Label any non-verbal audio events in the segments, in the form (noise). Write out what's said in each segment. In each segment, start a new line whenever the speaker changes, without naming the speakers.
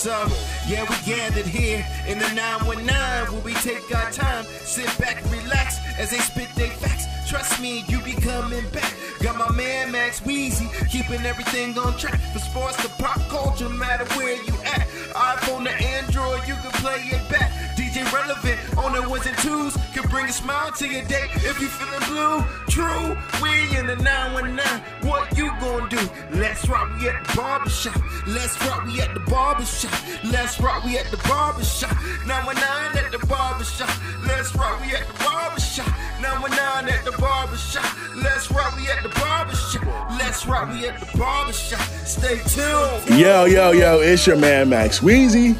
So, yeah, we gathered here in the 919 where we take our time, sit back relax as they spit their facts. Trust me, you be coming back. Got my man Max Weezy, keeping everything on track. From sports to pop culture, matter where you at. iPhone to Android, you can play it back. DJ relevant on the ones and twos can bring a smile to your day. If you feeling blue, true, we in the 919. What you gonna do? Let's rock, we at the barbershop. Let's rock, we at the barbershop. Let's rock, we at the barbershop. 919 at the barbershop. Let's rock, we at the barbershop. 919 at the barbershop. Let's rock, we at the barbershop. Let's rock, we at the barbershop. Stay tuned.
Yo, yo, yo, it's your man Max Weezy,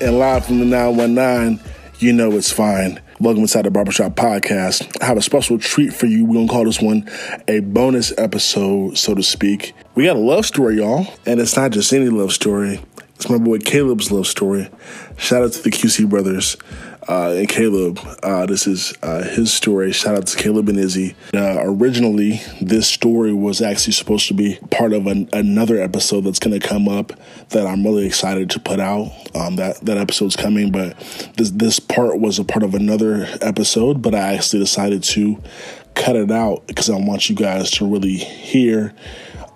and live from the 919, you know it's fine. Welcome inside the Barbershop Podcast. I have a special treat for you. We're gonna call this one a bonus episode, so to speak. We got a love story, y'all, and it's not just any love story. It's my boy Caleb's love story. Shout out to the QC brothers uh, and Caleb. Uh, this is uh, his story. Shout out to Caleb and Izzy. Originally, this story was actually supposed to be part of an, another episode that's going to come up that I'm really excited to put out. Um, that that episode's coming, but this this part was a part of another episode. But I actually decided to cut it out because I want you guys to really hear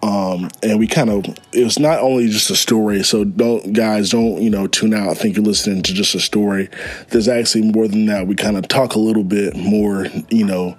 um, and we kind of it was not only just a story so don't guys don't you know tune out think you're listening to just a story. There's actually more than that. We kind of talk a little bit more you know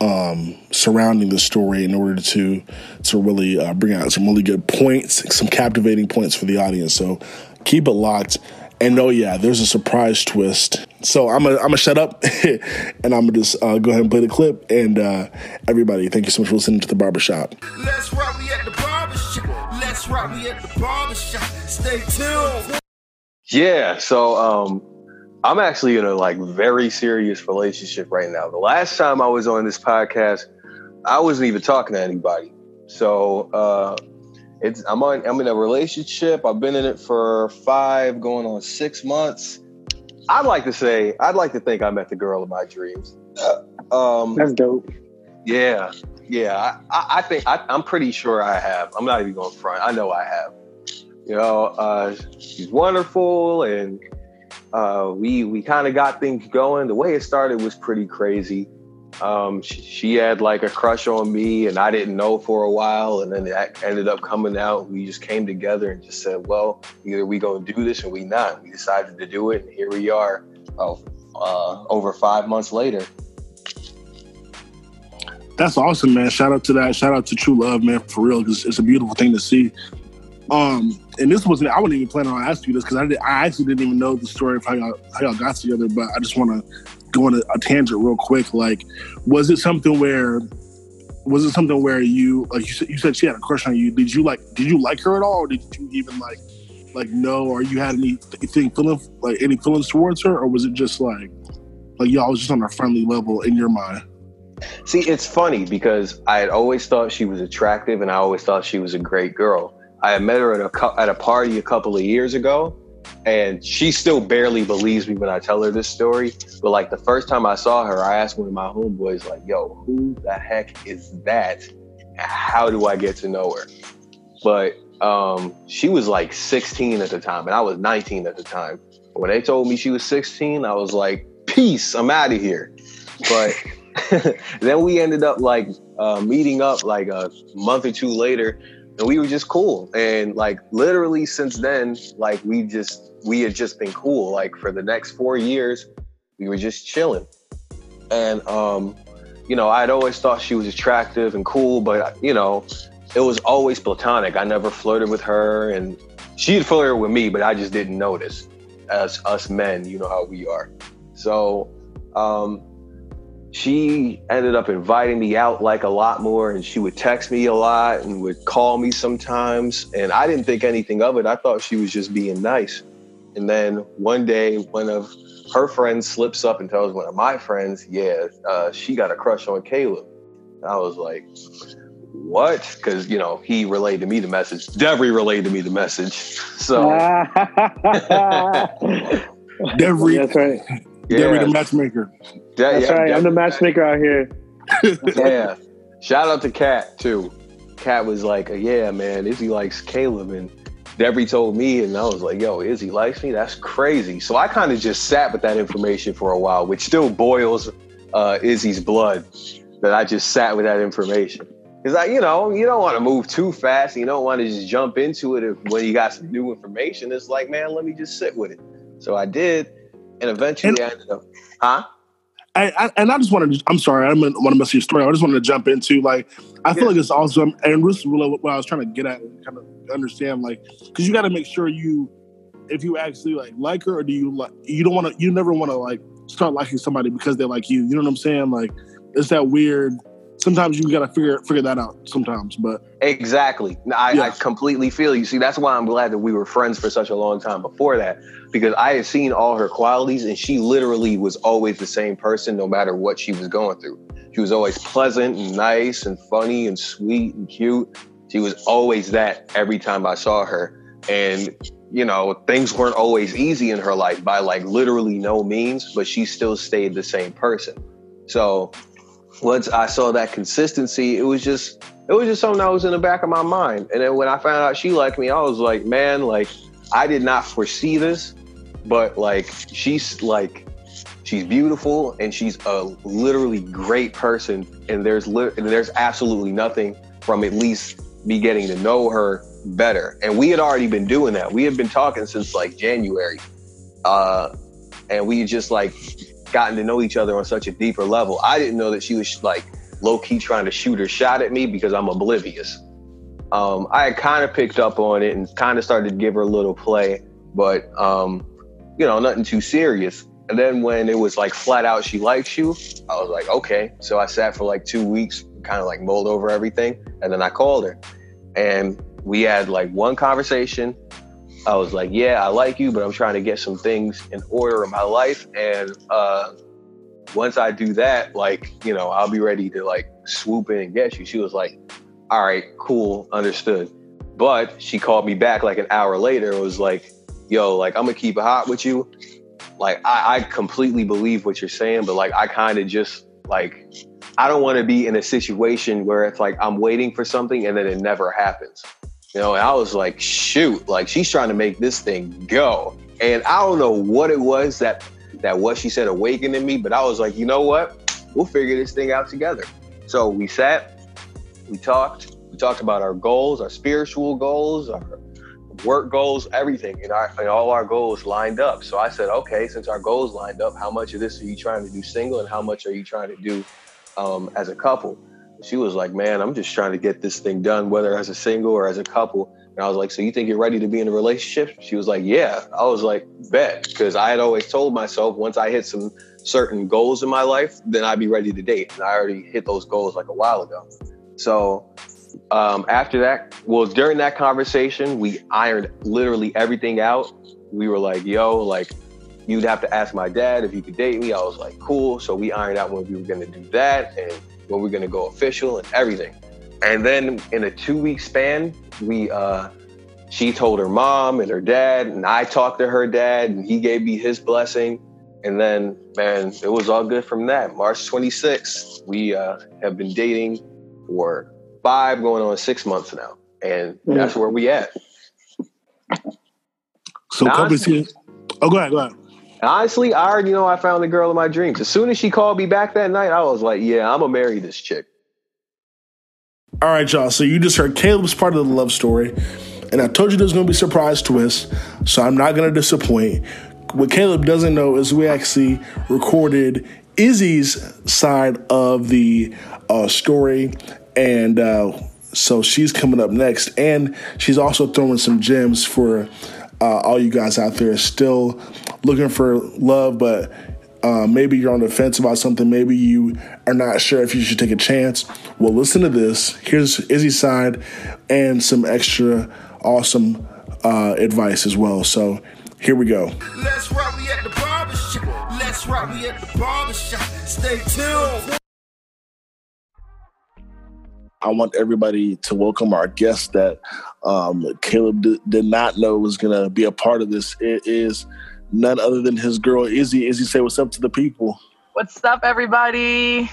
um, surrounding the story in order to to really uh, bring out some really good points some captivating points for the audience. So keep it locked and oh yeah, there's a surprise twist. So I'm gonna I'm gonna shut up (laughs) and I'm gonna just uh, go ahead and play the clip. And uh, everybody, thank you so much for listening to the barbershop.
Let's rock, we at the barbershop. Let's rock, we at the barbershop. Stay tuned.
Yeah, so um, I'm actually in a like very serious relationship right now. The last time I was on this podcast, I wasn't even talking to anybody. So uh, it's I'm on I'm in a relationship. I've been in it for five, going on six months. I'd like to say I'd like to think I met the girl of my dreams.
Um, That's dope.
Yeah, yeah. I, I think I, am pretty sure I have. I'm not even going front. I know I have. You know, uh, she's wonderful, and uh, we we kind of got things going. The way it started was pretty crazy um, she, she, had like a crush on me and I didn't know for a while. And then that ended up coming out. We just came together and just said, well, either we gonna do this or we not. We decided to do it. And here we are oh, uh, over five months later.
That's awesome, man. Shout out to that. Shout out to True Love, man, for real, because it's a beautiful thing to see. Um, and this wasn't. I wasn't even planning on asking you this because I, did, I actually didn't even know the story of how y'all how y'all got together. But I just want to go on a, a tangent real quick. Like, was it something where was it something where you like you said, you said she had a crush on you? Did you like did you like her at all, or did you even like like know, or you had anything feeling like any feelings towards her, or was it just like like y'all was just on a friendly level in your mind?
See, it's funny because I had always thought she was attractive, and I always thought she was a great girl. I had met her at a at a party a couple of years ago, and she still barely believes me when I tell her this story. But like the first time I saw her, I asked one of my homeboys, like, "Yo, who the heck is that? How do I get to know her?" But um, she was like 16 at the time, and I was 19 at the time. When they told me she was 16, I was like, "Peace, I'm out of here." But (laughs) then we ended up like uh, meeting up like a month or two later and we were just cool. And like literally since then like we just we had just been cool. Like for the next four years we were just chilling. And um you know i'd always thought she was attractive and cool but you know it was always platonic. I never flirted with her and she'd flirt with me but i just didn't notice as us men you know how we are. So um she ended up inviting me out like a lot more and she would text me a lot and would call me sometimes and i didn't think anything of it. I thought she was just being nice. And then one day one of her friends slips up and tells one of my friends yeah uh, she got a crush on caleb. And i was like what? Because you know he relayed to me the message. Devery relayed to me the message. So (laughs)
devery
that's right
yeah. Devery the matchmaker
that's yeah, right. I'm the matchmaker out here. (laughs)
yeah. Shout out to Kat too. Kat was like, "Yeah, man, Izzy likes Caleb," and Devery told me, and I was like, "Yo, Izzy likes me. That's crazy." So I kind of just sat with that information for a while, which still boils uh, Izzy's blood. That I just sat with that information because like you know, you don't want to move too fast. You don't want to just jump into it if, when you got some new information. It's like, man, let me just sit with it. So I did, and eventually and, I ended up, huh?
I, I, and I just wanted to, I'm sorry, I didn't want to mess your story. I just wanted to jump into like, I feel like it's also, and this is really what I was trying to get at and kind of understand, like, because you got to make sure you, if you actually like like her, or do you like, you don't want to, you never want to like start liking somebody because they like you. You know what I'm saying? Like, it's that weird, sometimes you got to figure figure that out sometimes. But
exactly, I, yeah. I, completely feel you. See, that's why I'm glad that we were friends for such a long time before that, because I had seen all her qualities, and she literally was always the same person, no matter what she was going through. She was always pleasant and nice and funny and sweet and cute. She was always that every time I saw her, and you know things weren't always easy in her life by like literally no means, but she still stayed the same person. So once I saw that consistency, it was just it was just something that was in the back of my mind. And then when I found out she liked me, I was like, man, like I did not foresee this, but like she's like she's beautiful and she's a literally great person. And there's li- and there's absolutely nothing from at least me getting to know her better. And we had already been doing that. We had been talking since like January. Uh, and we just like gotten to know each other on such a deeper level. I didn't know that she was like low key trying to shoot her shot at me because I'm oblivious. Um, I had kind of picked up on it and kind of started to give her a little play, but um, you know, nothing too serious. And then when it was like flat out, she likes you, I was like, okay. So I sat for like two weeks, kind of like mulled over everything, and then I called her, and we had like one conversation I was like, yeah, I like you, but I'm trying to get some things in order in my life. And uh, once I do that, like, you know, I'll be ready to like swoop in and get you. She was like, all right, cool, understood. But she called me back like an hour later. It was like, yo, like, I'm gonna keep it hot with you. Like, I, I completely believe what you're saying, but like, I kind of just like, I don't want to be in a situation where it's like I'm waiting for something and then it never happens. You know, and I was like, shoot, like she's trying to make this thing go. And I don't know what it was that that what she said awakened in me, but I was like, you know what? We'll figure this thing out together. So we sat, we talked, we talked about our goals, our spiritual goals, our work goals, everything, and, our, and all our goals lined up. So I said, okay, since our goals lined up, how much of this are you trying to do single, and how much are you trying to do um, as a couple? She was like, "Man, I'm just trying to get this thing done, whether as a single or as a couple." And I was like, "So you think you're ready to be in a relationship?" She was like, "Yeah." I was like, "Bet," because I had always told myself once I hit some certain goals in my life, then I'd be ready to date, and I already hit those goals like a while ago. So um, after that, well, during that conversation, we ironed literally everything out. We were like, "Yo, like." You'd have to ask my dad if he could date me. I was like, cool. So we ironed out when we were going to do that. And when we're gonna go official and everything. And then in a two week span, we uh, she told her mom and her dad, and I talked to her dad, and he gave me his blessing. And then, man, it was all good from that. March 26th, we uh, have been dating for five, going on six months now, and that's where we at.
So, companies Oh, go ahead, go ahead.
Honestly, I already know I found the girl of my dreams. As soon as she called me back that night, I was like, yeah, I'm gonna marry this chick.
All right, y'all. So you just heard Caleb's part of the love story, and I told you there's gonna be surprise twists. So I'm not gonna disappoint. What Caleb doesn't know is we actually recorded Izzy's side of the uh, story, and uh, so she's coming up next, and she's also throwing some gems for uh, all you guys out there still looking for love, but uh, maybe you're on the fence about something. Maybe you are not sure if you should take a chance. Well, listen to this. Here's Izzy's side and some extra awesome uh, advice as well. So here we go. Let's rock, we at the barbershop. Let's rock, we at the barbershop. Stay tuned. I want everybody to welcome our guest that um, Caleb d- did not know was going to be a part of this. It is none other than his girl Izzy. Izzy, say what's up to the people.
What's up, everybody?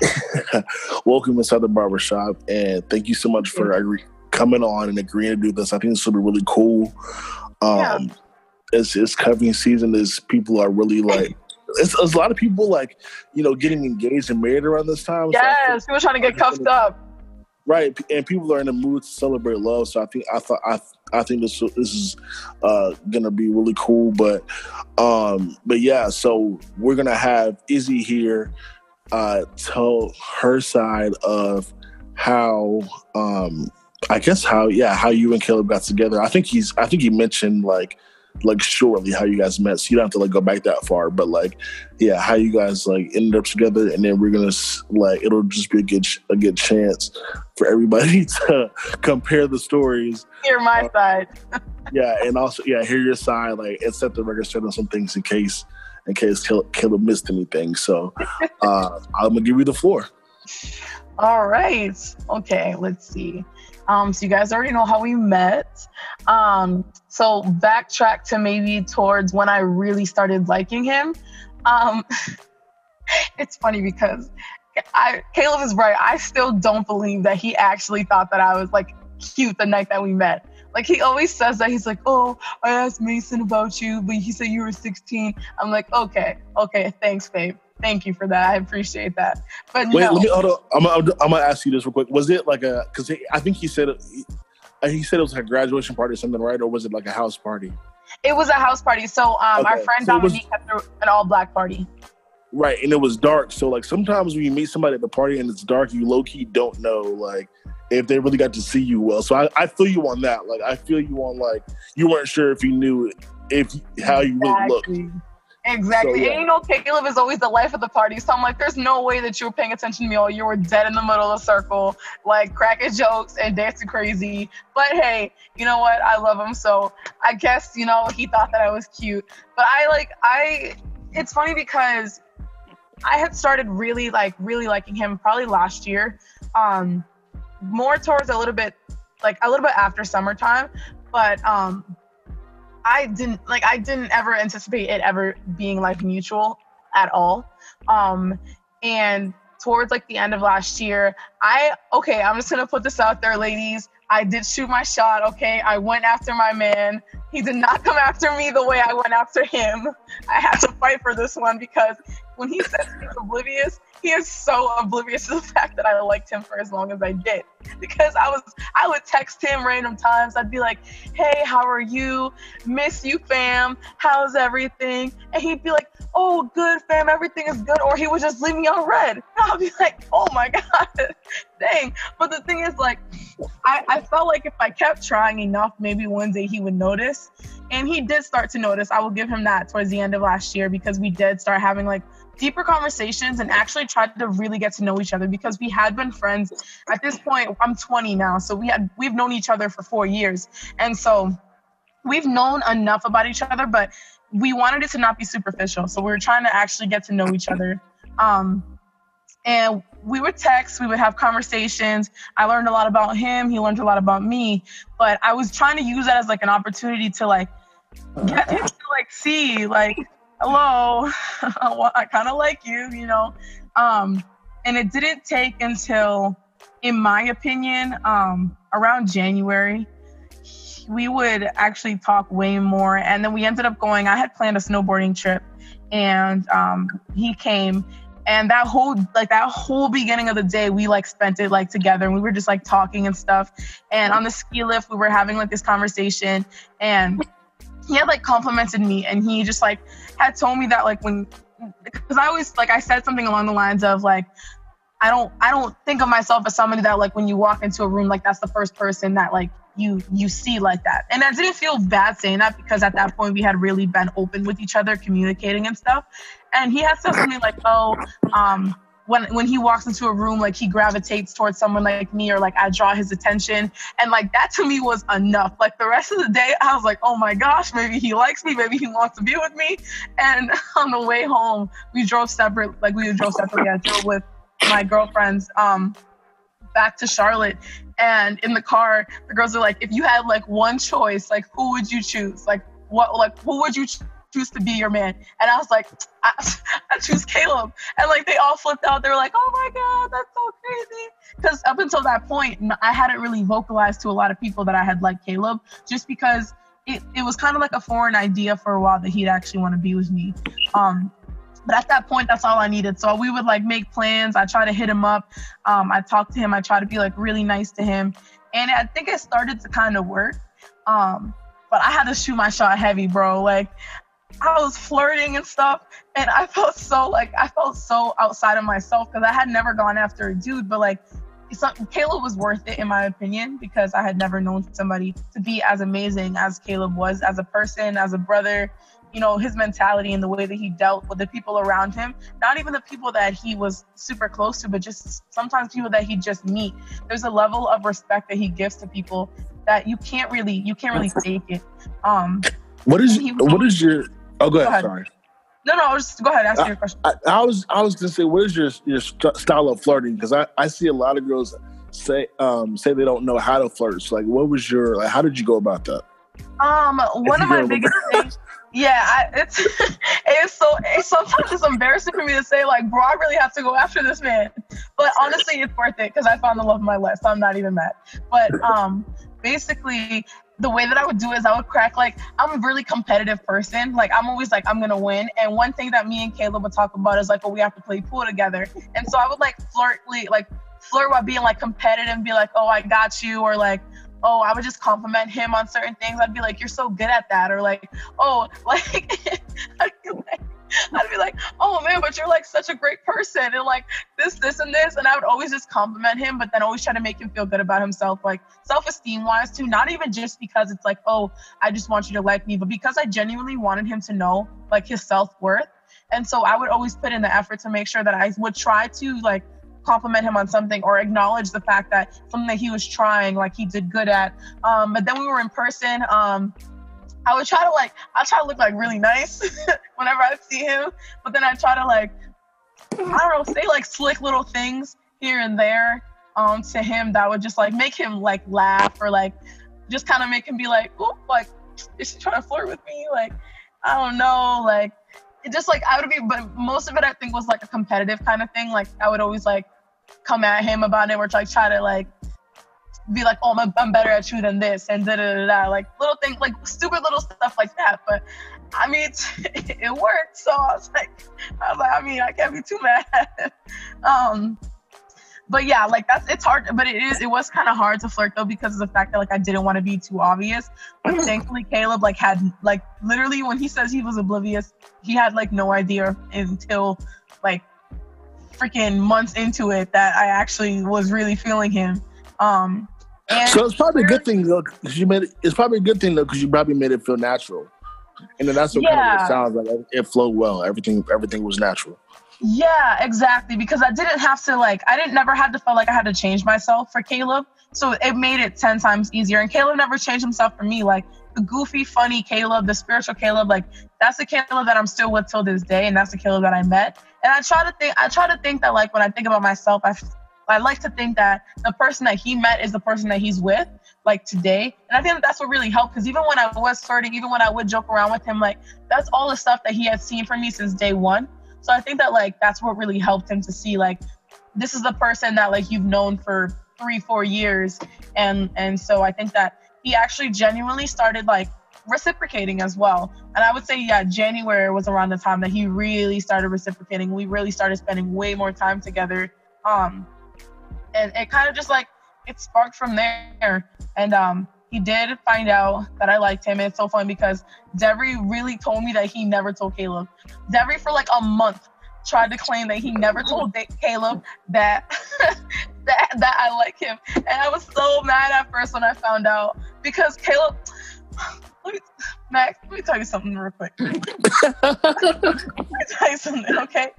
(laughs)
Welcome inside the barbershop, and thank you so much for agree- coming on and agreeing to do this. I think this will be really cool. Um, yeah. It's it's cuffing season. Is people are really like. It's, it's, a lot of people like you know getting engaged and married around this time.
Yes, so people trying to get cuffed up.
Right, and people are in the mood to celebrate love. So I think I thought I I think this this is uh, gonna be really cool. But um, but yeah, so we're gonna have Izzy here uh, tell her side of how um, I guess how yeah how you and Caleb got together. I think he's I think he mentioned like like shortly how you guys met. So you don't have to like go back that far, but like yeah, how you guys like ended up together, and then we're gonna like it'll just be a good a good chance for everybody (laughs) to compare the stories.
Hear my uh, side. (laughs)
yeah, and also yeah, hear your side, like and set the record straight on some things in case in case Caleb missed anything. So (laughs) uh, I'm gonna give you the floor.
All right. Okay. Let's see. Um, so you guys already know how we met. Um, so backtrack to maybe towards when I really started liking him. Um, (laughs) it's funny because I Caleb is right. I still don't believe that he actually thought that I was like cute the night that we met. Like he always says that he's like, "Oh, I asked Mason about you, but he said you were 16." I'm like, "Okay, okay, thanks, babe." Thank you for that. I appreciate that. But wait, no. let me. Hold on.
I'm, I'm, I'm gonna ask you this real quick. Was it like a? Because I think he said he, he said it was like a graduation party or something, right? Or was it like a house party?
It was a house party. So um, okay. our friend so Dominique was, had an all black party.
Right, and it was dark. So like sometimes when you meet somebody at the party and it's dark, you low key don't know like if they really got to see you well. So I, I feel you on that. Like I feel you on like you weren't sure if you knew if how you exactly. really looked.
Exactly. So, yeah. And you know, Caleb is always the life of the party. So I'm like, there's no way that you were paying attention to me or you were dead in the middle of the circle, like cracking jokes and dancing crazy. But hey, you know what? I love him. So I guess, you know, he thought that I was cute. But I like, I, it's funny because I had started really like, really liking him probably last year. Um, more towards a little bit, like a little bit after summertime. But um, I didn't like I didn't ever anticipate it ever being like mutual at all. Um and towards like the end of last year, I okay, I'm just gonna put this out there, ladies. I did shoot my shot, okay? I went after my man. He did not come after me the way I went after him. I had to fight for this one because when he says he's oblivious, he is so oblivious to the (laughs) fact that I liked him for as long as I did. Because I was, I would text him random times. I'd be like, "Hey, how are you? Miss you, fam. How's everything?" And he'd be like, "Oh, good, fam. Everything is good." Or he would just leave me on. And (laughs) I'd be like, "Oh my (laughs) god, dang!" But the thing is, like, I, I felt like if I kept trying enough, maybe one day he would notice. And he did start to notice. I will give him that towards the end of last year because we did start having like deeper conversations and actually tried to really get to know each other because we had been friends. At this point i'm 20 now so we had we've known each other for four years. And so we've known enough about each other but we wanted it to not be superficial. So we were trying to actually get to know each other. Um, and we would text we would have conversations. I learned a lot about him he learned a lot about me but i was trying to use that as like an opportunity to like get him to like see like hello, (laughs) I kind of like you, you know. Um, and it didn't take until, in my opinion, um, around January, we would actually talk way more. And then we ended up going, I had planned a snowboarding trip and um, he came and that whole like that whole beginning of the day we like spent it like together and we were just like talking and stuff and on the ski lift we were having like this conversation and he had like complimented me and he just like had told me that like when because I always like I said something along the lines of like I don't I don't think of myself as somebody that like when you walk into a room like that's the first person that like you you see like that. And I didn't feel bad saying that because at that point we had really been open with each other, communicating and stuff. And he had said something like, "Oh, um, when when he walks into a room like he gravitates towards someone like me or like I draw his attention. And like that to me was enough. Like the rest of the day I was like oh my gosh maybe he likes me maybe he wants to be with me. And (laughs) on the way home we drove separate like we drove separately. I drove with my girlfriends um back to Charlotte. And in the car the girls are like if you had like one choice like who would you choose? Like what like who would you choose to be your man. And I was like, I, (laughs) I choose Caleb. And like they all flipped out. They were like, oh my God, that's so crazy. Because up until that point, I hadn't really vocalized to a lot of people that I had liked Caleb just because it, it was kind of like a foreign idea for a while that he'd actually want to be with me. Um, but at that point, that's all I needed. So we would like make plans. I try to hit him up. Um, I talk to him. I try to be like really nice to him. And I think it started to kind of work. Um, but I had to shoot my shot heavy, bro. Like I was flirting and stuff, and I felt so like I felt so outside of myself because I had never gone after a dude, but like Caleb was worth it in my opinion because I had never known somebody to be as amazing as Caleb was as a person, as a brother. You know his mentality and the way that he dealt with the people around him. Not even the people that he was super close to, but just sometimes people that he just meet. There's a level of respect that he gives to people that you can't really you can't really take it. Um,
what is what is your? Oh, go ahead. Go ahead. Sorry.
No, no. Just go ahead. Ask I, your question. I, I,
was I was gonna say, what is your your style of flirting? Because I I see a lot of girls say um say they don't know how to flirt. So like, what was your like? How did you go about that?
Um, one of my biggest (laughs) things. Yeah, I, it's (laughs) it's so it's sometimes it's embarrassing for me to say like, bro, I really have to go after this man. But honestly, it's worth it because I found the love of my life. So I'm not even mad. But um, basically the way that I would do is I would crack like I'm a really competitive person. Like I'm always like I'm gonna win. And one thing that me and Caleb would talk about is like, oh, we have to play pool together. And so I would like flirt like flirt while being like competitive and be like, oh, I got you, or like, oh, I would just compliment him on certain things. I'd be like, you're so good at that, or like, oh, (laughs) like, (laughs) like (laughs) I'd be like, oh man, but you're like such a great person and like this, this, and this. And I would always just compliment him, but then always try to make him feel good about himself, like self esteem wise too. Not even just because it's like, oh, I just want you to like me, but because I genuinely wanted him to know like his self worth. And so I would always put in the effort to make sure that I would try to like compliment him on something or acknowledge the fact that something that he was trying, like he did good at. Um, but then we were in person. Um, I would try to like I try to look like really nice (laughs) whenever I see him, but then I try to like I don't know, say like slick little things here and there um to him that would just like make him like laugh or like just kind of make him be like, oh, like is she trying to flirt with me? Like I don't know, like it just like I would be, but most of it I think was like a competitive kind of thing. Like I would always like come at him about it or like try to like be like, oh, I'm, I'm better at you than this, and da da da da, like little things, like stupid little stuff like that. But I mean, (laughs) it worked, so I was like, I was like, I mean, I can't be too mad. (laughs) um, but yeah, like that's it's hard, but it is it was kind of hard to flirt though because of the fact that like I didn't want to be too obvious. But (clears throat) thankfully, Caleb like had like literally when he says he was oblivious, he had like no idea until like freaking months into it that I actually was really feeling him. Um,
and so it's probably a good thing though, because you made it. It's probably a good thing though, because you probably made it feel natural, and then that's what yeah. kind of it sounds like. It flowed well. Everything, everything was natural.
Yeah, exactly. Because I didn't have to like, I didn't never had to feel like I had to change myself for Caleb. So it made it ten times easier. And Caleb never changed himself for me. Like the goofy, funny Caleb, the spiritual Caleb, like that's the Caleb that I'm still with till this day, and that's the Caleb that I met. And I try to think, I try to think that like when I think about myself, I I like to think that the person that he met is the person that he's with, like today. And I think that that's what really helped because even when I was flirting, even when I would joke around with him, like that's all the stuff that he had seen from me since day one. So I think that like that's what really helped him to see like this is the person that like you've known for three, four years. And and so I think that he actually genuinely started like reciprocating as well. And I would say, yeah, January was around the time that he really started reciprocating. We really started spending way more time together. Um, and it kind of just like it sparked from there. And um, he did find out that I liked him. And it's so funny because Devery really told me that he never told Caleb. Devery for like a month tried to claim that he never told Caleb that (laughs) that that I like him, and I was so mad at first when I found out because Caleb. (sighs) Let me, Max, let me tell you something real quick. (laughs) let me tell you something, okay?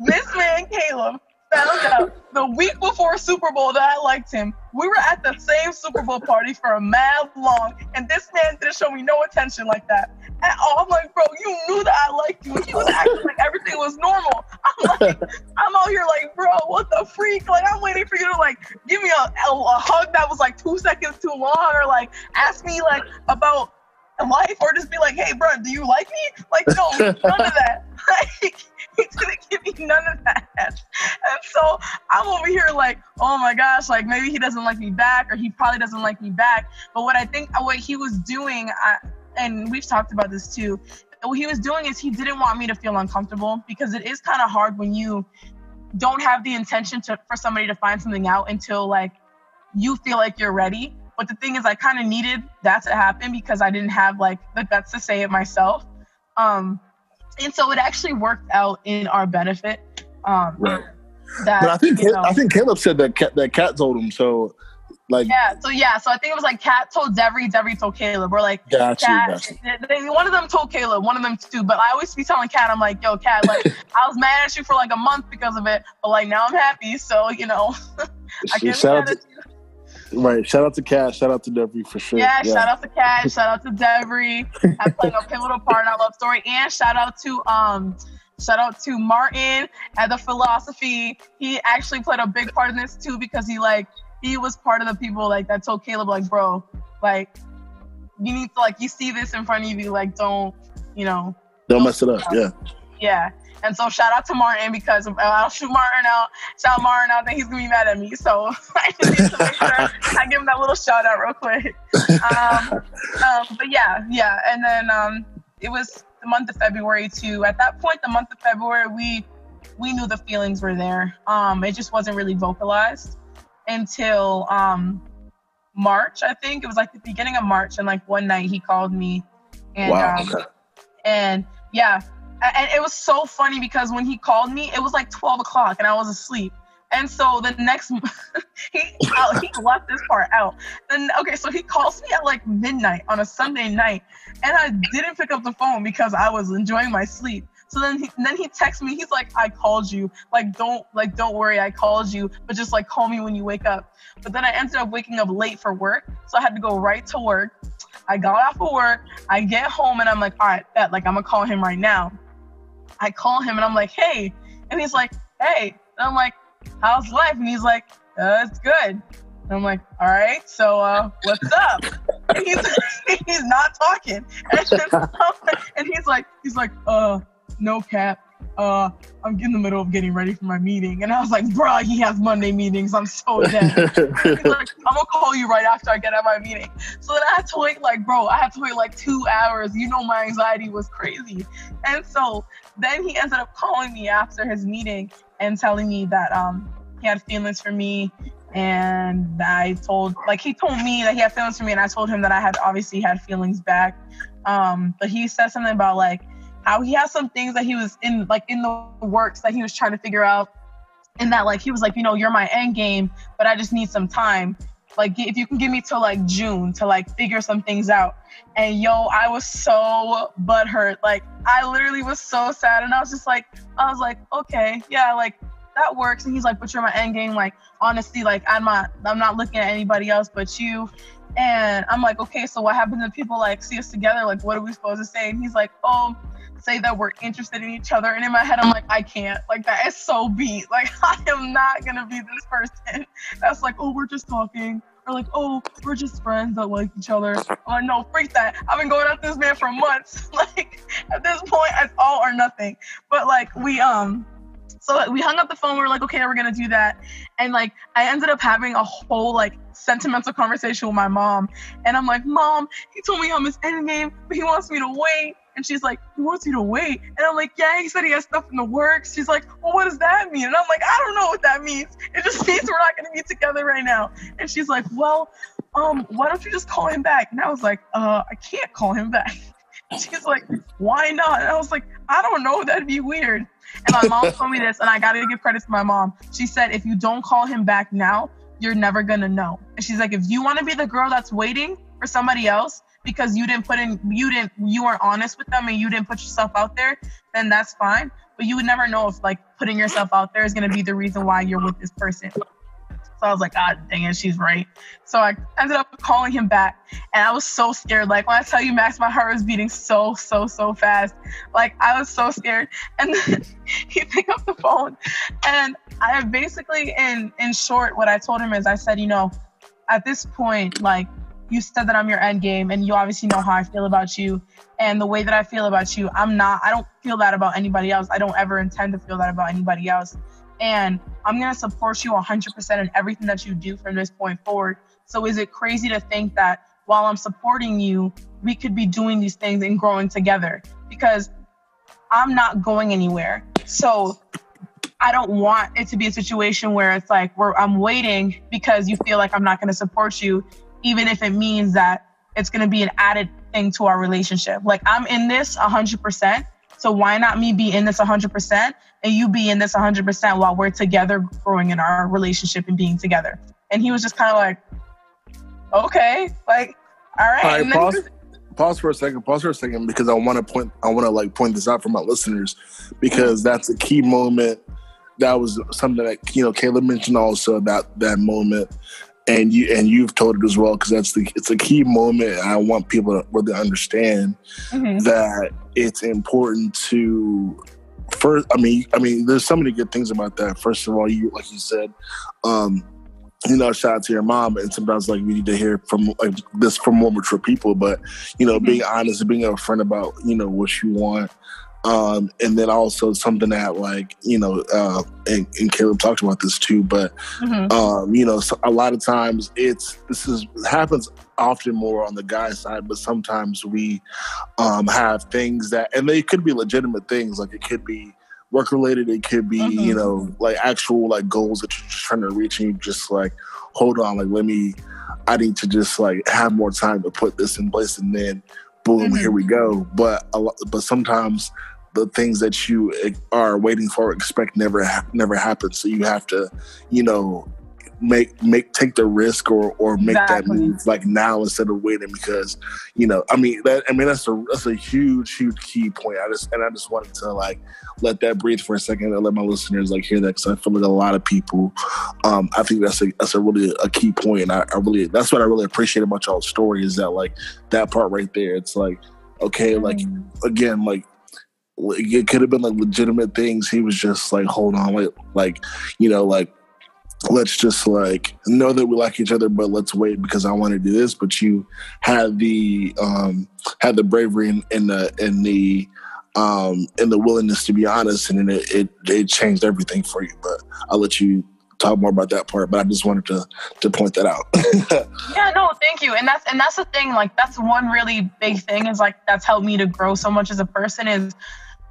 This man, Caleb, found out the week before Super Bowl that I liked him. We were at the same Super Bowl party for a mad long, and this man didn't show me no attention like that at all. I'm like, bro, you knew that I liked you. He was acting like everything was normal. (laughs) I'm like, I'm out here like, bro, what the freak? Like, I'm waiting for you to like give me a, a, a hug that was like two seconds too long, or like ask me like about life or just be like, hey, bro, do you like me? Like, no, none of that. (laughs) Like, he didn't give me none of that. So I'm over here like, oh my gosh, like maybe he doesn't like me back or he probably doesn't like me back. But what I think, what he was doing, I, and we've talked about this too, what he was doing is he didn't want me to feel uncomfortable because it is kind of hard when you don't have the intention to for somebody to find something out until like you feel like you're ready. But the thing is, I kind of needed that to happen because I didn't have like the guts to say it myself. Um, and so it actually worked out in our benefit. Um,
right. That, but I think know, I think Caleb said that Kat, that Kat told him so. Like
yeah, so yeah, so I think it was like Kat told Devery, Devery told Caleb. We're like,
got Kat,
They, one of them told Caleb, one of them too. But I always be telling Kat, I'm like, yo, Kat, like (laughs) I was mad at you for like a month because of it, but like now I'm happy. So you know, (laughs) I
can't shout out to, Right. Shout out to Kat. Shout out to Devery for sure.
Yeah, yeah. shout out to Kat. shout out to Devery. I playing a pivotal part in our love story. And shout out to um shout out to Martin at the philosophy. He actually played a big part in this too because he like he was part of the people like that told Caleb like, bro, like you need to like you see this in front of you, like don't you know
don't mess it up. Yeah.
Yeah. And so shout out to Martin because I'll shoot Martin out. Shout Martin out, then he's gonna be mad at me. So (laughs) I just need to make sure I give him that little shout out real quick. (laughs) Um, um, but yeah, yeah. And then um, it was the month of February too. At that point, the month of February, we we knew the feelings were there. Um, it just wasn't really vocalized until um, March. I think it was like the beginning of March, and like one night he called me, and wow, um, okay. and yeah, and it was so funny because when he called me, it was like 12 o'clock and I was asleep. And so the next, (laughs) he uh, he left this part out. Then okay, so he calls me at like midnight on a Sunday night, and I didn't pick up the phone because I was enjoying my sleep. So then he, then he texts me. He's like, "I called you. Like don't like don't worry, I called you, but just like call me when you wake up." But then I ended up waking up late for work, so I had to go right to work. I got off of work. I get home and I'm like, "All right, bet like I'm gonna call him right now." I call him and I'm like, hey. And he's like, hey. And I'm like, how's life? And he's like, uh, it's good. And I'm like, all right, so uh, what's up? he's (laughs) he's not talking. And, and he's like, he's like, uh, no cap uh, I'm in the middle of getting ready for my meeting. And I was like, bruh, he has Monday meetings. I'm so (laughs) dead. Like, I'm gonna call you right after I get out of my meeting. So then I had to wait like, bro, I had to wait like two hours. You know, my anxiety was crazy. And so then he ended up calling me after his meeting and telling me that um he had feelings for me and I told like he told me that he had feelings for me and I told him that I had obviously had feelings back. Um, but he said something about like how he has some things that he was in like in the works that he was trying to figure out. And that like he was like you know you're my end game but i just need some time. Like if you can give me till like june to like figure some things out. And yo i was so butthurt. Like i literally was so sad. And i was just like i was like okay yeah like that works. And he's like but you're my end game. Like honestly like i'm not i'm not looking at anybody else but you. And i'm like okay so what happens if people like see us together? Like what are we supposed to say? And he's like oh say that we're interested in each other. And in my head, I'm like, I can't. Like, that is so beat. (laughs) Like, I am not going to be this person that's like, oh, we're just talking. Or like, oh, we're just friends that like each other. I'm like, no, freak that. I've been going after this man for months. (laughs) like, at this point, it's all or nothing. But like, we, um, so we hung up the phone. We were like, okay, we're gonna do that. And like, I ended up having a whole like sentimental conversation with my mom. And I'm like, Mom, he told me I'm his endgame, but he wants me to wait. And she's like, he wants you to wait. And I'm like, yeah, he said he has stuff in the works. She's like, well, what does that mean? And I'm like, I don't know what that means. It just (laughs) means we're not going to be together right now. And she's like, well, um, why don't you just call him back? And I was like, uh, I can't call him back. (laughs) She's like, why not? And I was like, I don't know. That'd be weird. And my mom told me this, and I got to give credit to my mom. She said, if you don't call him back now, you're never going to know. And she's like, if you want to be the girl that's waiting for somebody else, because you didn't put in you didn't you weren't honest with them and you didn't put yourself out there then that's fine but you would never know if like putting yourself out there is going to be the reason why you're with this person so I was like, God dang it, she's right. So I ended up calling him back and I was so scared. Like when I tell you, Max, my heart was beating so, so, so fast. Like I was so scared. And then (laughs) he picked up the phone and I basically in in short, what I told him is I said, you know, at this point, like you said that I'm your end game, and you obviously know how I feel about you. And the way that I feel about you, I'm not, I don't feel that about anybody else. I don't ever intend to feel that about anybody else. And I'm going to support you 100% in everything that you do from this point forward. So is it crazy to think that while I'm supporting you, we could be doing these things and growing together? Because I'm not going anywhere. So I don't want it to be a situation where it's like where I'm waiting because you feel like I'm not going to support you, even if it means that it's going to be an added thing to our relationship. Like I'm in this 100%. So why not me be in this 100% and you be in this 100% while we're together growing in our relationship and being together? And he was just kind of like, okay, like, all right. All right
pause, pause for a second. Pause for a second because I want to point. I want to like point this out for my listeners because that's a key moment. That was something that you know Caleb mentioned also about that moment and you and you've told it as well because that's the it's a key moment. I want people to really understand mm-hmm. that it's important to first. I mean, I mean, there's so many good things about that. First of all, you like you said, um, you know, shout out to your mom. And sometimes like we need to hear from like this from more mature people. But you know, mm-hmm. being honest and being upfront about you know what you want um, and then also something that like you know uh, and, and Caleb talked about this too but mm-hmm. um, you know so a lot of times it's this is happens often more on the guy side but sometimes we um, have things that and they could be legitimate things like it could be work related it could be mm-hmm. you know like actual like goals that you're just trying to reach and you just like hold on like let me I need to just like have more time to put this in place and then boom, mm-hmm. here we go. But a lot, but sometimes the things that you are waiting for expect never never happen. So you have to, you know, make make take the risk or or make exactly. that move like now instead of waiting because you know I mean that I mean that's a that's a huge huge key point. I just and I just wanted to like let that breathe for a second and let my listeners like hear that because I feel like a lot of people um I think that's a that's a really a key point. point and I, I really that's what I really appreciate about y'all's story is that like that part right there. It's like okay like mm. again like it could have been like legitimate things. He was just like, hold on, like, like, you know, like, let's just like know that we like each other, but let's wait because I want to do this. But you had the um had the bravery and, and the and the um and the willingness to be honest, and it, it it changed everything for you. But I'll let you talk more about that part, but I just wanted to to point that out. (laughs)
yeah, no, thank you. And that's and that's the thing, like that's one really big thing is like that's helped me to grow so much as a person is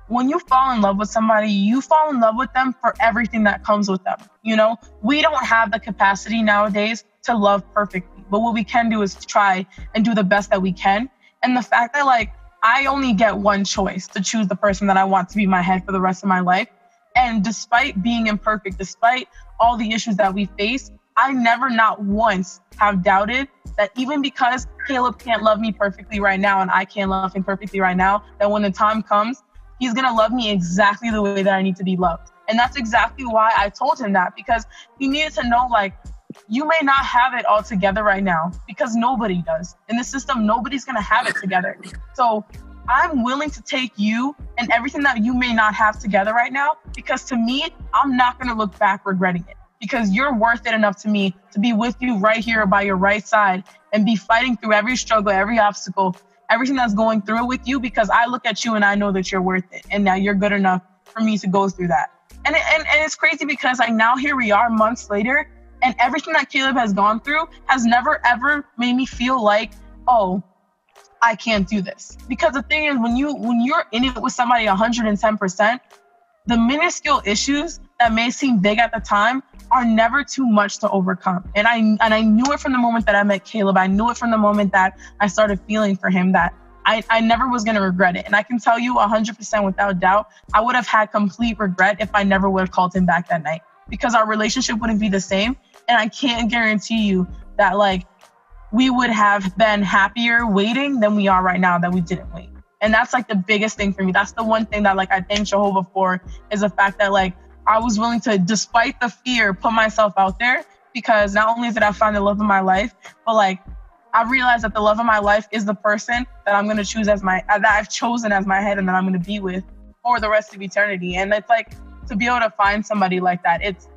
when you fall in love with somebody, you fall in love with them for everything that comes with them. You know, we don't have the capacity nowadays to love perfectly, but what we can do is try and do the best that we can. And the fact that, like, I only get one choice to choose the person that I want to be my head for the rest of my life. And despite being imperfect, despite all the issues that we face, I never, not once, have doubted that even because Caleb can't love me perfectly right now and I can't love him perfectly right now, that when the time comes, he's going to love me exactly the way that I need to be loved. And that's exactly why I told him that because he needed to know like you may not have it all together right now because nobody does. In the system, nobody's going to have it together. So I'm willing to take you and everything that you may not have together right now because to me, I'm not going to look back regretting it because you're worth it enough to me to be with you right here by your right side and be fighting through every struggle, every obstacle everything that's going through with you because I look at you and I know that you're worth it and that you're good enough for me to go through that. And, and, and it's crazy because like now here we are months later and everything that Caleb has gone through has never ever made me feel like, oh, I can't do this. Because the thing is when you when you're in it with somebody 110%, the minuscule issues that may seem big at the time are never too much to overcome. And I and I knew it from the moment that I met Caleb. I knew it from the moment that I started feeling for him that I, I never was going to regret it. And I can tell you 100% without doubt, I would have had complete regret if I never would have called him back that night because our relationship wouldn't be the same. And I can't guarantee you that, like, we would have been happier waiting than we are right now that we didn't wait. And that's like the biggest thing for me. That's the one thing that, like, I thank Jehovah for is the fact that, like, I was willing to, despite the fear, put myself out there because not only did I find the love of my life, but like I realized that the love of my life is the person that I'm gonna choose as my that I've chosen as my head and that I'm gonna be with for the rest of eternity. And it's like to be able to find somebody like that, it's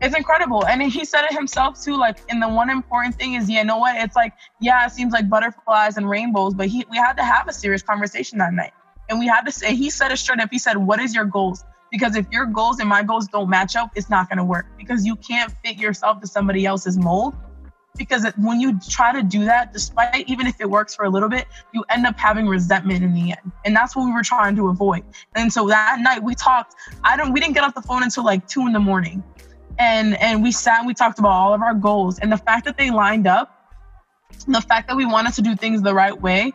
it's incredible. And he said it himself too. Like, and the one important thing is, you know what? It's like, yeah, it seems like butterflies and rainbows, but he, we had to have a serious conversation that night. And we had to say, he said it straight up. He said, what is your goals? Because if your goals and my goals don't match up, it's not going to work because you can't fit yourself to somebody else's mold. Because when you try to do that, despite even if it works for a little bit, you end up having resentment in the end. And that's what we were trying to avoid. And so that night we talked, I don't, we didn't get off the phone until like two in the morning and and we sat and we talked about all of our goals and the fact that they lined up the fact that we wanted to do things the right way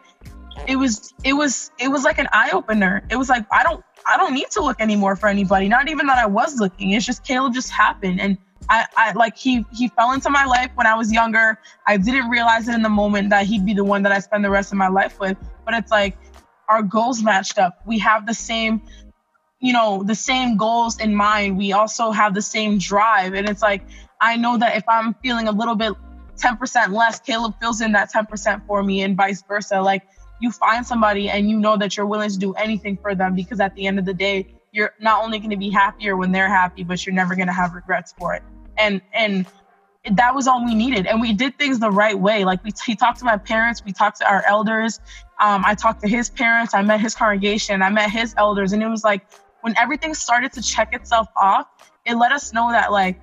it was it was it was like an eye opener it was like i don't i don't need to look anymore for anybody. Not even that i was looking. It's just caleb just happened. And I, I like he he fell into my life when I was younger. I didn't realize it in the moment that he'd be the one that I spend the rest of my life with. But it's like our goals matched up. We have the same you know the same goals in mind. We also have the same drive. And it's like i know that if i'm feeling a little bit 10% less caleb fills in that 10% for me and vice versa. Like you find somebody and you know that you're willing to do anything for them because at the end of the day you're not only going to be happier when they're happy but you're never going to have regrets for it. And and that was all we needed. And we did things the right way. Like we he talked to my parents we talked to our elders. Um, i talked to his parents i met his congregation i met his elders. And it was like when everything started to check itself off, it let us know that like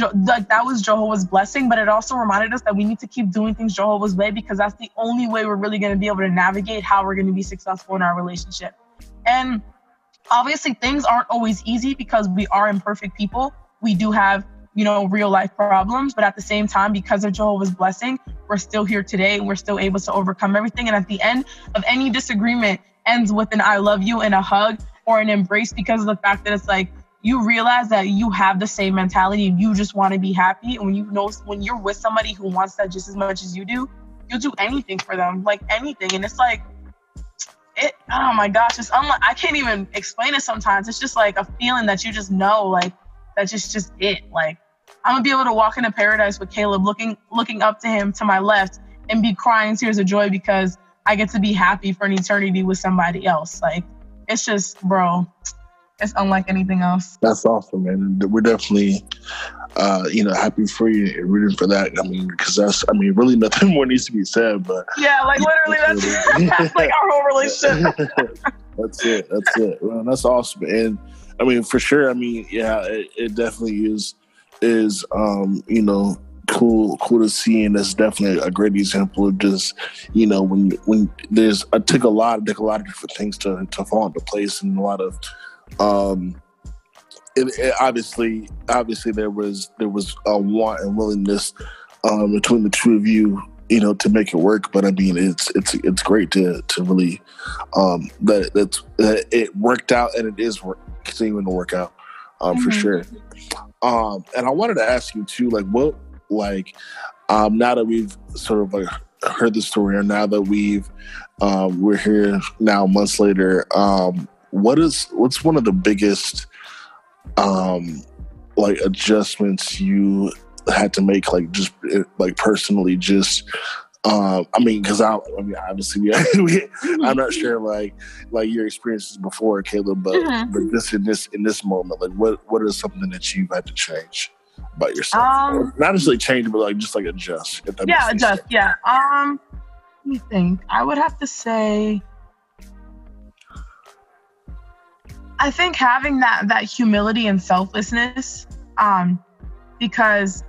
like that was Jehovah's blessing, but it also reminded us that we need to keep doing things Jehovah's way because that's the only way we're really going to be able to navigate how we're going to be successful in our relationship. And obviously, things aren't always easy because we are imperfect people. We do have, you know, real life problems, but at the same time, because of Jehovah's blessing, we're still here today and we're still able to overcome everything. And at the end of any disagreement, ends with an I love you and a hug or an embrace because of the fact that it's like you realize that you have the same mentality and you just want to be happy. And when you know when you're with somebody who wants that just as much as you do, you'll do anything for them, like anything. And it's like it oh my gosh, it's unlike I can't even explain it sometimes. It's just like a feeling that you just know, like that's just just it. Like I'm gonna be able to walk into paradise with Caleb looking looking up to him to my left and be crying tears of joy because I get to be happy for an eternity with somebody else. Like it's just, bro, it's unlike anything else.
That's awesome, man. We're definitely, uh, you know, happy for you and rooting for that. I mean, because that's, I mean, really nothing (laughs) more needs to be said, but
yeah, like literally, that's, (laughs) (laughs) that's like our whole relationship.
that's it. That's it. Well, that's awesome, and I mean, for sure. I mean, yeah, it, it definitely is. Is um, you know, cool cool to see and that's definitely a great example of just you know when when there's i took a lot took a lot of different things to to fall into place and a lot of um it, it obviously obviously there was there was a want and willingness um between the two of you you know to make it work but i mean it's it's it's great to to really um that that's that it worked out and it is work, continuing to work out um mm-hmm. for sure um and i wanted to ask you too like what like um, now that we've sort of like heard the story, and now that we've um, we're here now months later, um, what is what's one of the biggest um, like adjustments you had to make, like just like personally, just um, I mean, because I, I mean, obviously, we, (laughs) we, I'm not sure like like your experiences before, Caleb, but mm-hmm. but just in this in this moment, like what what is something that you've had to change? about yourself? Um, Not necessarily change, but like just like adjust.
yeah, adjust. Sense. Yeah. Um, let me think. I would have to say. I think having that that humility and selflessness, um, because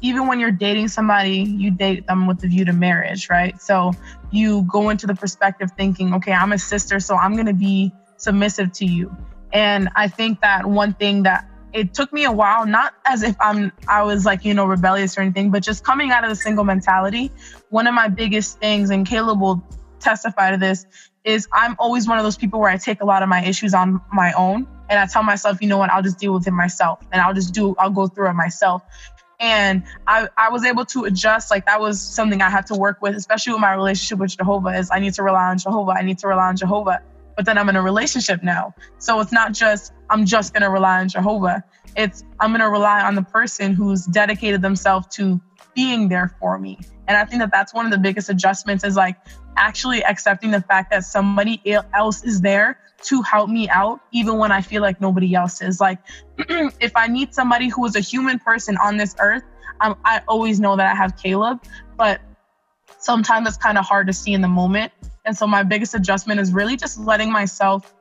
even when you're dating somebody, you date them with the view to marriage, right? So you go into the perspective thinking, okay, I'm a sister, so I'm gonna be submissive to you. And I think that one thing that it took me a while, not as if I'm I was like, you know, rebellious or anything, but just coming out of the single mentality. One of my biggest things, and Caleb will testify to this, is I'm always one of those people where I take a lot of my issues on my own. And I tell myself, you know what, I'll just deal with it myself. And I'll just do, I'll go through it myself. And I, I was able to adjust. Like that was something I had to work with, especially with my relationship with Jehovah, is I need to rely on Jehovah. I need to rely on Jehovah but then I'm in a relationship now. So it's not just, I'm just going to rely on Jehovah. It's, I'm going to rely on the person who's dedicated themselves to being there for me. And I think that that's one of the biggest adjustments is like actually accepting the fact that somebody else is there to help me out, even when I feel like nobody else is. Like, (clears throat) if I need somebody who is a human person on this earth, I always know that I have Caleb, but sometimes it's kind of hard to see in the moment. And so, my biggest adjustment is really just letting myself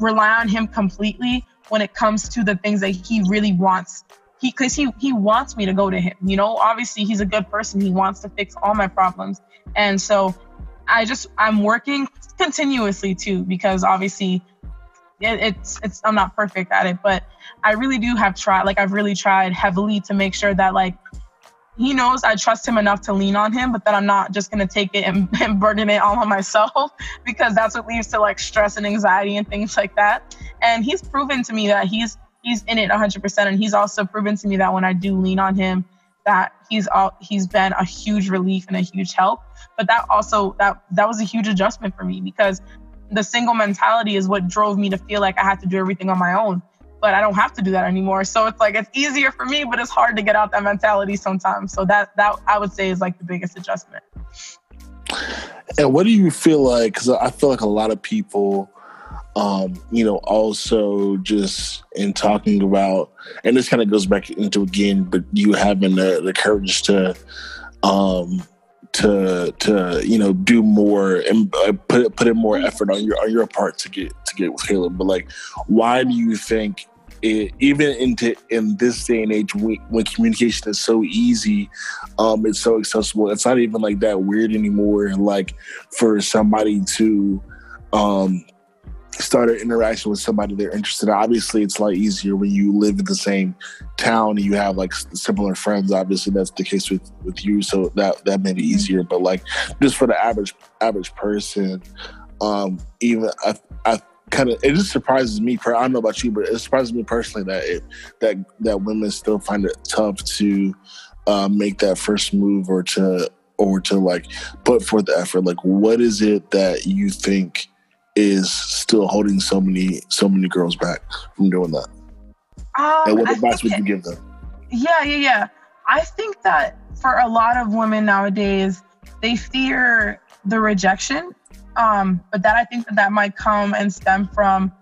rely on him completely when it comes to the things that he really wants he because he he wants me to go to him you know? Obviously he's a good person. He wants to fix all my problems. And so i just i'm working continuously too because obviously it, it's it's i'm not perfect at it but i really do have tried like i've really tried heavily to make sure that like he knows I trust him enough to lean on him, but that I'm not just gonna take it and, (laughs) and burden it all on myself (laughs) because that's what leads to like stress and anxiety and things like that. And he's proven to me that he's he's in it 100% and he's also proven to me that when i do lean on him that he's all he's been a huge relief and a huge help. But that also that that was a huge adjustment for me because the single mentality is what drove me to feel like i had to do everything on my own. But i don't have to do that anymore. So it's like it's easier for me but it's hard to get out that mentality sometimes. So that that i would say is like the biggest adjustment.
And what do you feel like because i feel like a lot of people um, you know, also just in talking about, and this kind of goes back into again, but you having the, the courage to, um, to to you know do more and uh, put put in more effort on your on your part to get to get with Caleb. But like, why do you think it, even into in this day and age when, when communication is so easy, um, it's so accessible. It's not even like that weird anymore. Like for somebody to um, start an interaction with somebody they're interested in. Obviously, it's a lot easier when you live in the same town and you have like similar friends. Obviously, that's the case with with you, so that that made it easier. But like just for the average average person, um, even I, I kind of it just surprises me. I don't know about you, but it surprises me personally that it that that women still find it tough to uh, make that first move or to or to like put forth the effort. Like, what is it that you think? Is still holding so many so many girls back from doing that? Um, and what advice would you give them?
Yeah, yeah, yeah. I think that for a lot of women nowadays, they fear the rejection, um, but that I think that that might come and stem from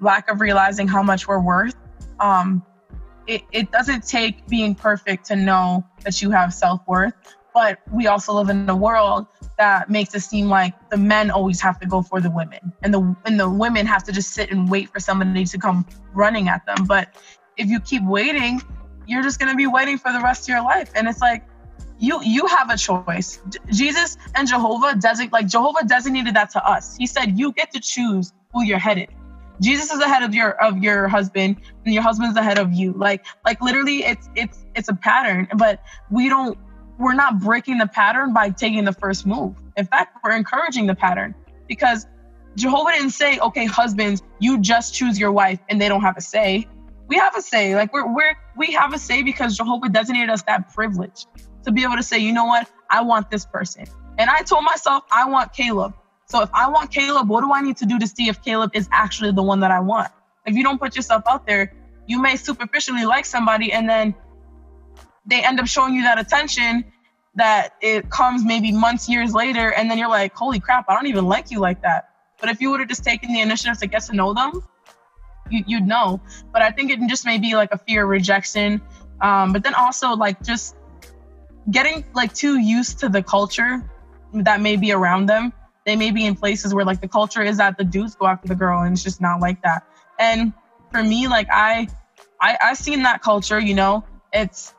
lack of realizing how much we're worth. Um, it, it doesn't take being perfect to know that you have self worth, but we also live in a world that makes it seem like the men always have to go for the women. And the and the women have to just sit and wait for somebody to come running at them. But if you keep waiting you're just going to be waiting for the rest of your life. And it's like you you have a choice. Jesus and jehovah designate like jehovah designated that to us. He said you get to choose who you're headed. Jesus is ahead of your of your husband and your husband's ahead of you. Like like literally it's it's it's a pattern. But we don't we're not breaking the pattern by taking the first move. In fact, we're encouraging the pattern because Jehovah didn't say, okay, husbands, you just choose your wife and they don't have a say. We have a say. Like we're we're we have a say because Jehovah designated us that privilege to be able to say, you know what, I want this person. And I told myself I want Caleb. So if I want Caleb, what do I need to do to see if Caleb is actually the one that I want? If you don't put yourself out there, you may superficially like somebody and then they end up showing you that attention that it comes maybe months, years later, and then you're like, holy crap, I don't even like you like that. But if you would have just taken the initiative to get to know them, you, would know. But I think it just may be like a fear of rejection. Um, but then also like just getting like too used to the culture that may be around them. They may be in places where like the culture is that the dudes go after the girl and it's just not like that. And for me, like I, I I've seen that culture, you know, it's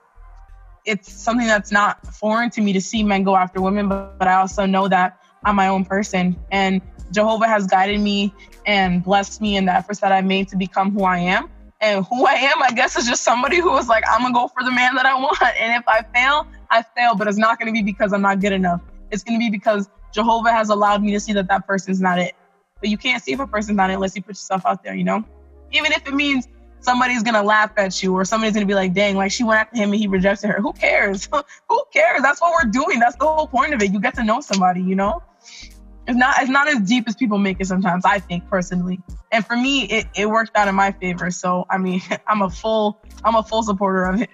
it's something that's not foreign to me to see men go after women, but, but I also know that I'm my own person. And Jehovah has guided me and blessed me in the efforts that I've made to become who I am. And who I am, I guess, is just somebody who is like, I'm gonna go for the man that I want. And if I fail, I fail, but it's not gonna be because I'm not good enough. It's gonna be because Jehovah has allowed me to see that that person's not it. But you can't see if a person's not it unless you put yourself out there, you know? Even if it means somebody's gonna laugh at you or somebody's gonna be like, dang, like she went after him and he rejected her. Who cares? (laughs) Who cares? That's what we're doing. That's the whole point of it. You get to know somebody, you know? It's not it's not as deep as people make it sometimes, I think personally. And for me, it, it worked out in my favor. So I mean, (laughs) I'm a full I'm a full supporter of it.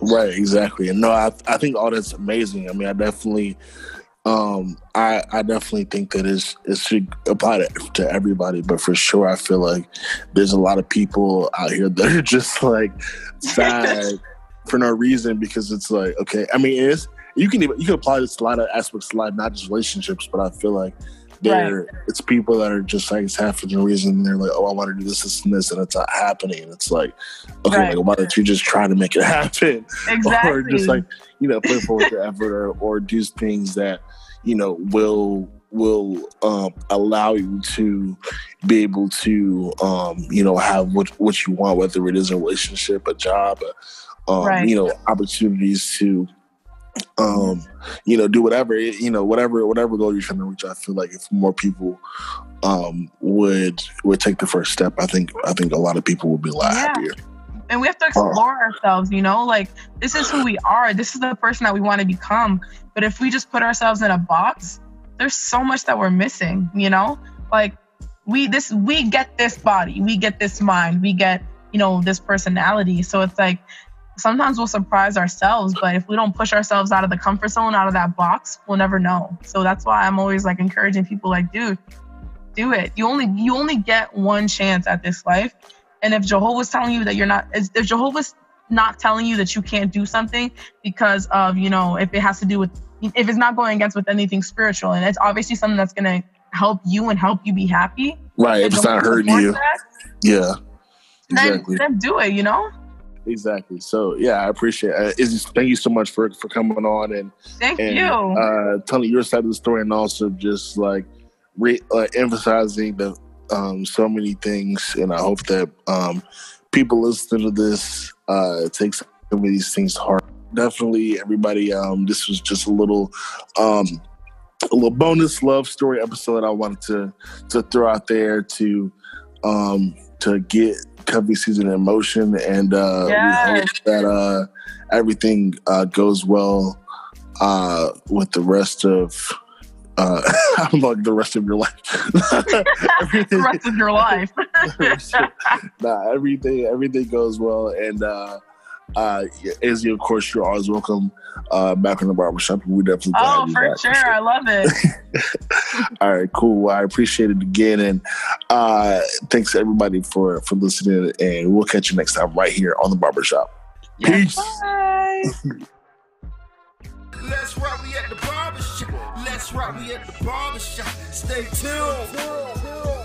Right, exactly. And no, I I think all that's amazing. I mean, I definitely um I I definitely think that it's it should apply to, to everybody, but for sure I feel like there's a lot of people out here that are (laughs) just like sad (laughs) for no reason because it's like, okay, I mean it's you can even you can apply this to a lot of aspects of life, not just relationships, but I feel like there right. it's people that are just like it's happening reason they're like, oh, I want to do this, this, and this, and it's not happening. And it's like, okay, right. like, why don't you just try to make it (laughs) happen?
Exactly.
or just like, you know, put forward the effort or, or do things that, you know, will will um, allow you to be able to um, you know have what what you want, whether it is a relationship, a job, um, right. you know, opportunities to um, you know, do whatever, you know, whatever, whatever goal you're trying to reach. I feel like if more people um, would would take the first step, I think I think a lot of people would be a lot yeah. happier.
And we have to explore uh, ourselves, you know, like this is who we are. This is the person that we want to become. But if we just put ourselves in a box, there's so much that we're missing, you know? Like we this we get this body, we get this mind, we get, you know, this personality. So it's like sometimes we'll surprise ourselves, but if we don't push ourselves out of the comfort zone, out of that box, we'll never know. So that's why I'm always like encouraging people like, dude, do it. You only you only get one chance at this life. And if Jehovah's telling you that you're not if Jehovah's not telling you that you can't do something because of, you know, if it has to do with if it's not going against with anything spiritual and it's obviously something that's gonna help you and help you be happy.
Right. If it's not hurting you. That, yeah.
Exactly. Then, then do it, you know?
Exactly. So yeah, I appreciate it. Izzy, thank you so much for for coming on and
thank
and,
you.
Uh, telling your side of the story and also just like re- uh, emphasizing the um, so many things. And I hope that um, people listening to this uh, take some of these things to heart. Definitely, everybody. Um, this was just a little. Um, a little bonus love story episode I wanted to to throw out there to um to get cuffing season in motion, and uh, yes. we hope that uh, everything uh, goes well uh, with the rest of. Uh, (laughs) I'm like the rest of your life. (laughs)
the rest of your life. (laughs)
nah, everything everything goes well, and uh, uh, Izzy, of course, you're always welcome uh, back in the barbershop. We definitely
oh, for sure. I love it. (laughs) (laughs)
All right, cool. Well, I appreciate it again, and uh, thanks everybody for for listening. And we'll catch you next time right here on the barbershop. Peace.
Bye. (laughs)
Let's rock. We at the barbershop. Let's rock. We at the barbershop. Stay tuned.